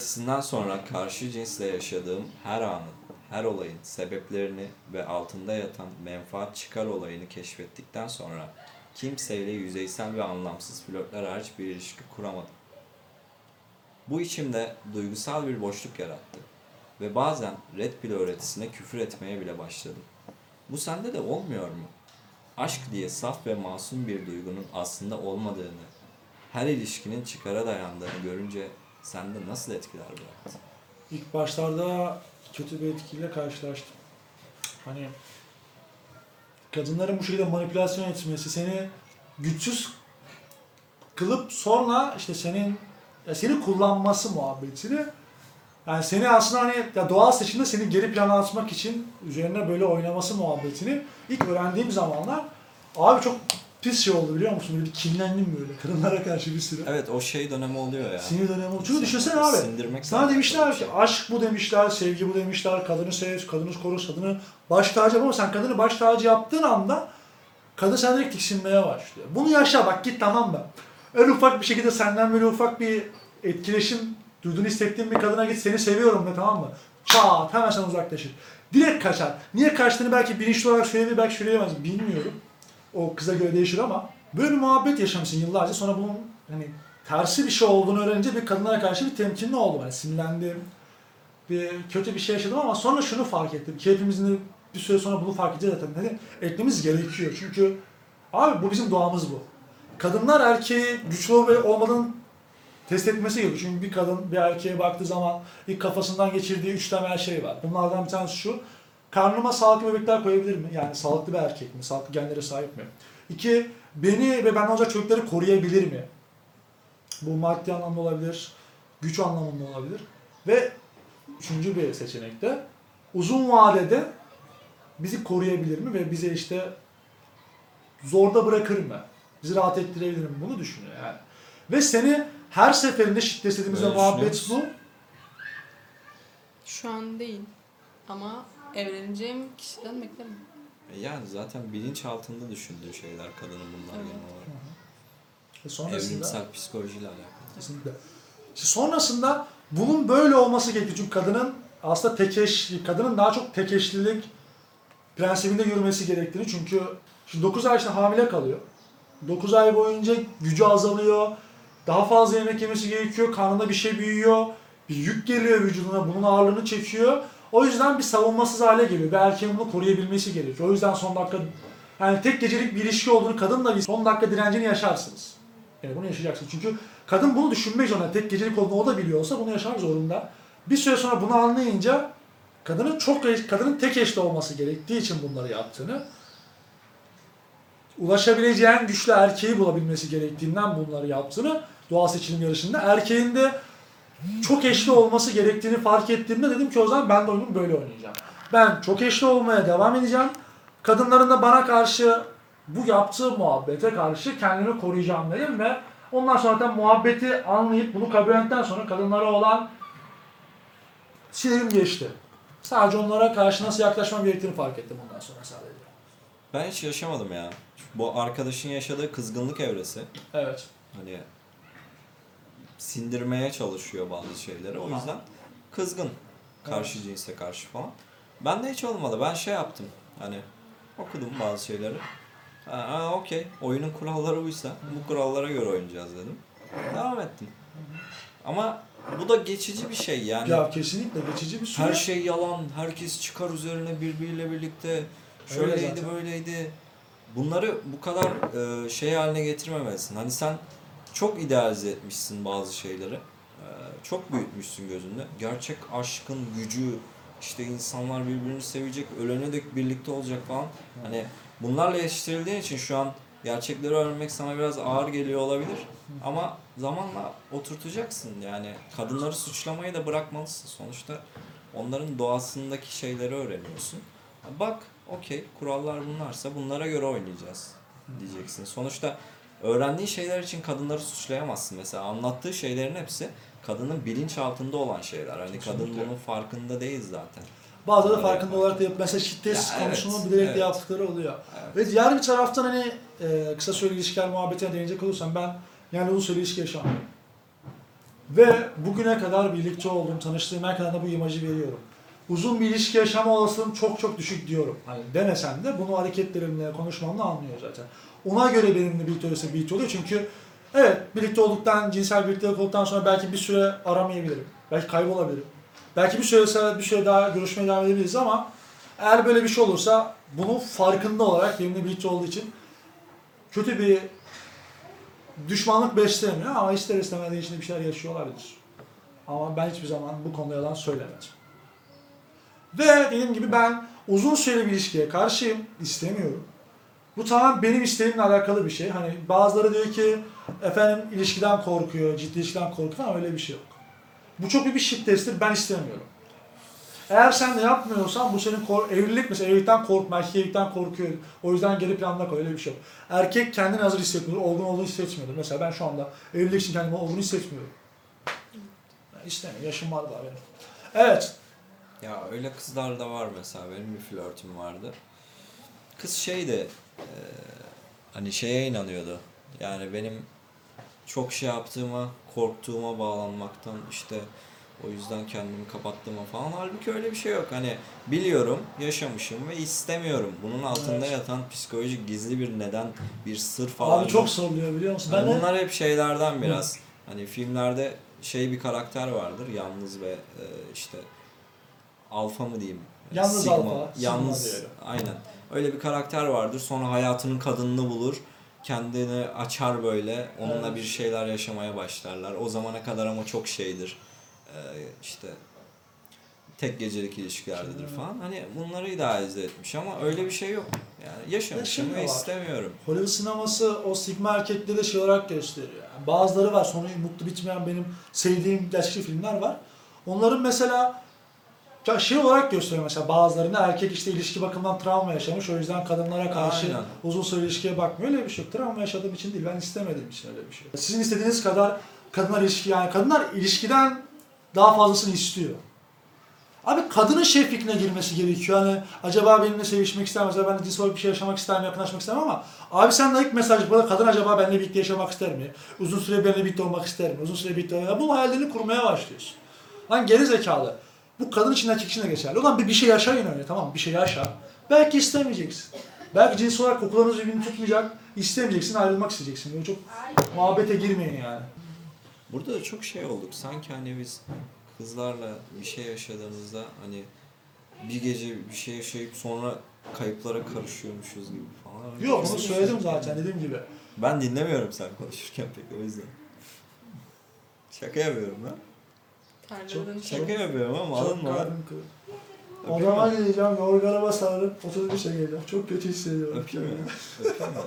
öğretisinden sonra karşı cinsle yaşadığım her anın, her olayın sebeplerini ve altında yatan menfaat çıkar olayını keşfettikten sonra kimseyle yüzeysel ve anlamsız flörtler hariç bir ilişki kuramadım. Bu içimde duygusal bir boşluk yarattı ve bazen Red Pill öğretisine küfür etmeye bile başladım. Bu sende de olmuyor mu? Aşk diye saf ve masum bir duygunun aslında olmadığını, her ilişkinin çıkara dayandığını görünce sende nasıl etkiler bıraktı? İlk başlarda kötü bir etkiyle karşılaştım. Hani kadınların bu şekilde manipülasyon etmesi, seni güçsüz kılıp sonra işte senin ya seni kullanması muhabbetini yani seni aslında hani ya doğal seçimde seni geri plana atmak için üzerine böyle oynaması muhabbetini ilk öğrendiğim zamanlar abi çok pis şey oldu biliyor musun? Böyle bir kinlendim böyle kadınlara karşı bir süre. Evet o şey dönemi oluyor ya. Sinir dönemi oldu. Çünkü düşünsene abi. Sindirmek Sana demişler ki aşk bu demişler, sevgi bu demişler, kadını sev, kadını koru, kadını baş tacı yap ama sen kadını baş tacı yaptığın anda kadın senden direkt tiksinmeye başlıyor. Bunu yaşa bak git tamam mı? Öyle ufak bir şekilde senden böyle ufak bir etkileşim duyduğunu hissettiğin bir kadına git seni seviyorum de tamam mı? Çat hemen sen uzaklaşır. Direkt kaçar. Niye kaçtığını belki bilinçli olarak söyleyebilir belki söyleyemez bilmiyorum. O kıza göre değişir ama böyle bir muhabbet yaşamışsın yıllarca sonra bunun hani tersi bir şey olduğunu öğrenince bir kadınlara karşı bir temkinli oldum. Hani sinirlendim. Bir kötü bir şey yaşadım ama sonra şunu fark ettim ki hepimizin bir süre sonra bunu fark edeceğiz zaten. Hani etmemiz gerekiyor. Çünkü abi bu bizim doğamız bu. Kadınlar erkeği güçlü olup olmadığını test etmesi gerekiyor. Çünkü bir kadın bir erkeğe baktığı zaman ilk kafasından geçirdiği üç temel şey var. Bunlardan bir tanesi şu. Karnıma sağlıklı bebekler koyabilir mi? Yani sağlıklı bir erkek mi? Sağlıklı genlere sahip mi? İki, beni ve benden olacak çocukları koruyabilir mi? Bu maddi anlamda olabilir, güç anlamında olabilir. Ve üçüncü bir seçenek de uzun vadede bizi koruyabilir mi ve bize işte zorda bırakır mı? Bizi rahat ettirebilir mi? Bunu düşünüyor yani. Ve seni her seferinde şiddet istediğimizde Böyle muhabbet bu. Şu an değil. Ama evleneceğim kişiden beklerim. E Yani zaten bilinç altında düşündüğü şeyler kadının bunlar Evet. genel olarak. Ve sonrasında Evrimsel psikolojiyle alakalı. Kesinlikle. İşte sonrasında bunun böyle olması gerekiyor. Çünkü kadının aslında tekeş, kadının daha çok tekeşlilik prensibinde yürümesi gerektiğini. Çünkü şimdi 9 ay işte hamile kalıyor. 9 ay boyunca gücü azalıyor. Daha fazla yemek yemesi gerekiyor. Karnında bir şey büyüyor. Bir yük geliyor vücuduna. Bunun ağırlığını çekiyor. O yüzden bir savunmasız hale geliyor. Erkeğin bunu koruyabilmesi gerekiyor. O yüzden son dakika yani tek gecelik bir ilişki olduğunu kadınla bir son dakika direncini yaşarsınız. Yani bunu yaşayacaksın. Çünkü kadın bunu düşünmek zorunda. Tek gecelik olduğunu o da biliyorsa bunu yaşamak zorunda. Bir süre sonra bunu anlayınca kadının çok kadının tek eşli olması gerektiği için bunları yaptığını ulaşabileceğin güçlü erkeği bulabilmesi gerektiğinden bunları yaptığını doğal seçilim yarışında erkeğin de çok eşli olması gerektiğini fark ettiğimde dedim ki o zaman ben de oyunu böyle oynayacağım. Ben çok eşli olmaya devam edeceğim. Kadınların da bana karşı bu yaptığı muhabbete karşı kendimi koruyacağım dedim ve ondan sonra da muhabbeti anlayıp bunu kabul ettikten sonra kadınlara olan sinirim geçti. Sadece onlara karşı nasıl yaklaşmam gerektiğini fark ettim ondan sonra sadece. Ben hiç yaşamadım ya. Bu arkadaşın yaşadığı kızgınlık evresi. Evet. Hani sindirmeye çalışıyor bazı şeyleri. O yüzden kızgın. Karşı cinse karşı falan. Ben de hiç olmadı. Ben şey yaptım. Hani okudum bazı şeyleri. Ha, ha okey. Oyunun kuralları buysa bu kurallara göre oynayacağız dedim. Devam ettim. Ama bu da geçici bir şey yani. Ya kesinlikle geçici bir süre. Her şey yalan, herkes çıkar üzerine birbiriyle birlikte. Şöyleydi, böyleydi. Bunları bu kadar e, şey haline getirmemelisin. Hani sen çok idealize etmişsin bazı şeyleri. E, çok büyütmüşsün gözünde. Gerçek aşkın gücü, işte insanlar birbirini sevecek, ölene dek birlikte olacak falan. Hani bunlarla yetiştirildiğin için şu an gerçekleri öğrenmek sana biraz ağır geliyor olabilir. Ama zamanla oturtacaksın yani. Kadınları suçlamayı da bırakmalısın. Sonuçta onların doğasındaki şeyleri öğreniyorsun. Bak, okey, kurallar bunlarsa bunlara göre oynayacağız diyeceksin. Sonuçta öğrendiğin şeyler için kadınları suçlayamazsın. Mesela anlattığı şeylerin hepsi kadının bilinç altında olan şeyler. Hani kadın bunun farkında değil zaten. Bazıları Bunları farkında yapar. olarak da yap. Mesela şiddetsiz Ya evet, konuşunu bilerek evet. de yaptıkları oluyor. Evet. Ve diğer bir taraftan hani e, kısa süreli ilişkiler muhabbetine değinecek olursam ben yani uzun süreli ilişki yaşamam. Ve bugüne kadar birlikte olduğum, tanıştığım herkese de bu imajı veriyorum. Uzun bir ilişki yaşama olasılığım çok çok düşük diyorum. Hani demesem de bunu hareketlerimle, konuşmamla anlıyor zaten. Ona göre benimle birlikte olursa birlikte oluyor çünkü evet birlikte olduktan, cinsel birliktelik olduktan sonra belki bir süre aramayabilirim. Belki kaybolabilirim. Belki bir süre, bir süre daha görüşmeye devam edebiliriz ama eğer böyle bir şey olursa bunun farkında olarak benimle birlikte olduğu için kötü bir düşmanlık beslemiyor ama ister istemez içinde bir şeyler yaşıyor olabilir. Ama ben hiçbir zaman bu konuda yalan söylemedim. Ve dediğim gibi ben uzun süreli bir ilişkiye karşıyım, istemiyorum. Bu tamamen benim isteğimle alakalı bir şey. Hani bazıları diyor ki efendim ilişkiden korkuyor, ciddi ilişkiden korkuyor ama öyle bir şey yok. Bu çok büyük bir shit testtir, ben istemiyorum. Eğer sen de yapmıyorsan bu senin kor- evlilik mesela evlilikten korkma, erkek evlilikten korkuyor. O yüzden geri planda koy öyle bir şey yok. Erkek kendini hazır hissetmiyor, olgun olduğunu hissetmiyordur. Mesela ben şu anda evlilik için kendimi olgun hissetmiyorum. Ben istemiyorum, yaşım var daha benim. Evet, Ya öyle kızlar da var mesela. Benim bir flörtüm vardı. Kız şeydi e, hani şeye inanıyordu. Yani benim çok şey yaptığıma, korktuğuma bağlanmaktan işte o yüzden kendimi kapattığıma falan. Halbuki öyle bir şey yok. Hani biliyorum, yaşamışım ve istemiyorum. Bunun altında Evet. yatan psikolojik gizli bir neden, bir sır falan. abi çok soruluyor biliyor musun? Yani Ben de bunlar hep şeylerden biraz. Hani filmlerde şey bir karakter vardır. Yalnız ve e, işte alfa mı diyeyim? Yalnız alfa, sigma Yalnız. diyelim. Aynen. Öyle bir karakter vardır. Sonra hayatının kadınını bulur. Kendini açar böyle. Onunla Evet. bir şeyler yaşamaya başlarlar. O zamana kadar ama çok şeydir. E, işte tek gecelik ilişkilerdedir Evet. falan. Hani bunları idealize etmiş ama öyle bir şey yok. Yani yaşamışım ve istemiyorum. Hollywood sineması o sigma erkekleri de şey olarak gösteriyor. Yani bazıları var sonu mutlu bitmeyen benim sevdiğim gerçekçi filmler var. Onların mesela ya şey olarak gösteriyor mesela bazılarında erkek işte ilişki bakımından travma yaşamış o yüzden kadınlara karşı Aynen. uzun süre ilişkiye bakmıyor. Öyle bir şey yok. Travma yaşadığım için değil ben istemediğim için öyle bir şey. Sizin istediğiniz kadar kadınlar ilişki yani kadınlar ilişkiden daha fazlasını istiyor. Abi kadının şey fikrine girmesi gerekiyor. Hani acaba benimle sevişmek ister mi? Mesela ben de cinsel olarak bir şey yaşamak ister mi? Yakınlaşmak ister mi? Ama abi sen de ilk mesaj burada kadın acaba benimle birlikte yaşamak ister mi? Uzun süre benimle birlikte olmak ister mi? Uzun süre birlikte olmak Bu hayallerini kurmaya başlıyorsun. Lan geri zekalı. Bu kadın için erkek için de geçerli. Ulan bir, bir şey yaşayın öyle tamam mı? Bir şey yaşa. Belki istemeyeceksin. Belki cinsel olarak kokularınız birbirini tutmayacak. İstemeyeceksin, ayrılmak isteyeceksin. Böyle çok muhabbete girmeyin yani. Burada da çok şey olduk. Sanki hani biz kızlarla bir şey yaşadığımızda hani bir gece bir şey yaşayıp sonra kayıplara karışıyormuşuz gibi falan. Yok onu söyledim zaten dediğim gibi. Ben dinlemiyorum sen konuşurken pek o yüzden. Şaka yapıyorum lan. Terledin. Şaka yapıyorum ama Çok alınma kalbim kırık. O Öpeyim zaman mi? gideceğim yorgana basarım. 31'e geleceğim. Çok kötü hissediyorum. Öpeyim mi? Öpeyim mi?